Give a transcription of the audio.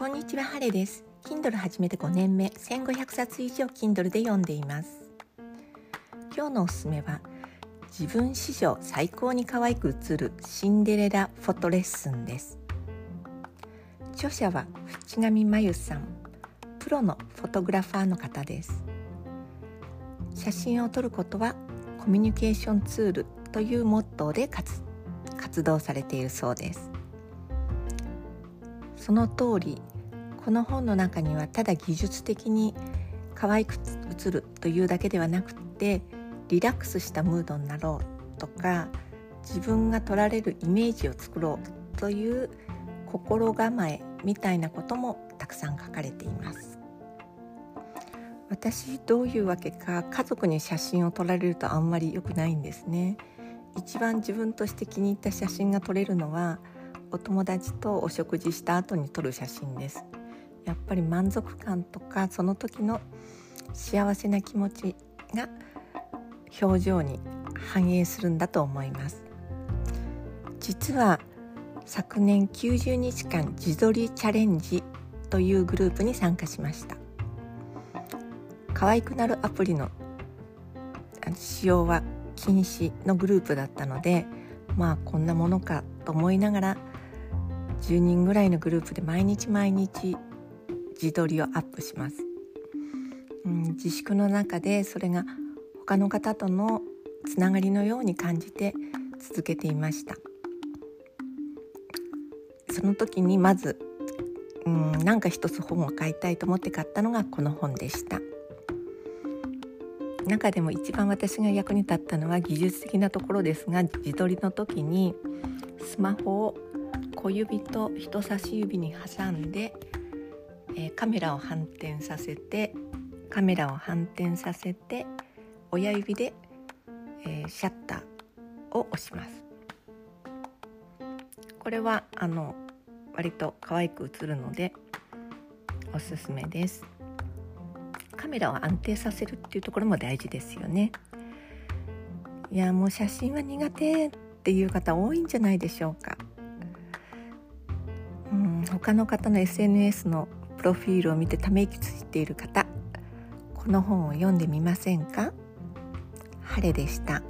こんにちはハレです。Kindle 始めて5年目。1500冊以上 Kindle で読んでいます。今日のおすすめは自分史上最高に可愛く映るシンデレラフォトレッスンです。著者は淵上真由さん。プロのフォトグラファーの方です。写真を撮ることはコミュニケーションツールというモットーで活活動されているそうです。その通りこの本の中にはただ技術的に可愛く映るというだけではなくてリラックスしたムードになろうとか自分が撮られるイメージを作ろうという心構えみたいなこともたくさん書かれています。私どういうわけか家族に写真を撮られるとあんまり良くないんですね。一番自分として気に入った写真が撮れるのはお友達とお食事した後に撮る写真です。やっぱり満足感とかその時の幸せな気持ちが表情に反映するんだと思います。実は昨年90日間自撮りチャレンジというグループに参加しました。可愛くなるアプリの使用は禁止のグループだったのでまあこんなものかと思いながら10人ぐらいのグループで毎日毎日自撮りをアップします、うん、自粛の中でそれが他の方とのつながりのように感じて続けていました。その時にまずうんなんか一つ本を買いたいと思って買ったのがこの本でした。中でも一番私が役に立ったのは技術的なところですが自撮りの時にスマホを小指と人差し指に挟んで、えー、カメラを反転させてカメラを反転させて親指で、えー、シャッターを押します。これはあの割と可愛く映るのでおすすめです。カメラを安定させるっていうところも大事ですよね。いやもう写真は苦手っていう方多いんじゃないでしょうか。うん他の方の SNS のプロフィールを見てため息ついている方この本を読んでみませんか？晴れでした。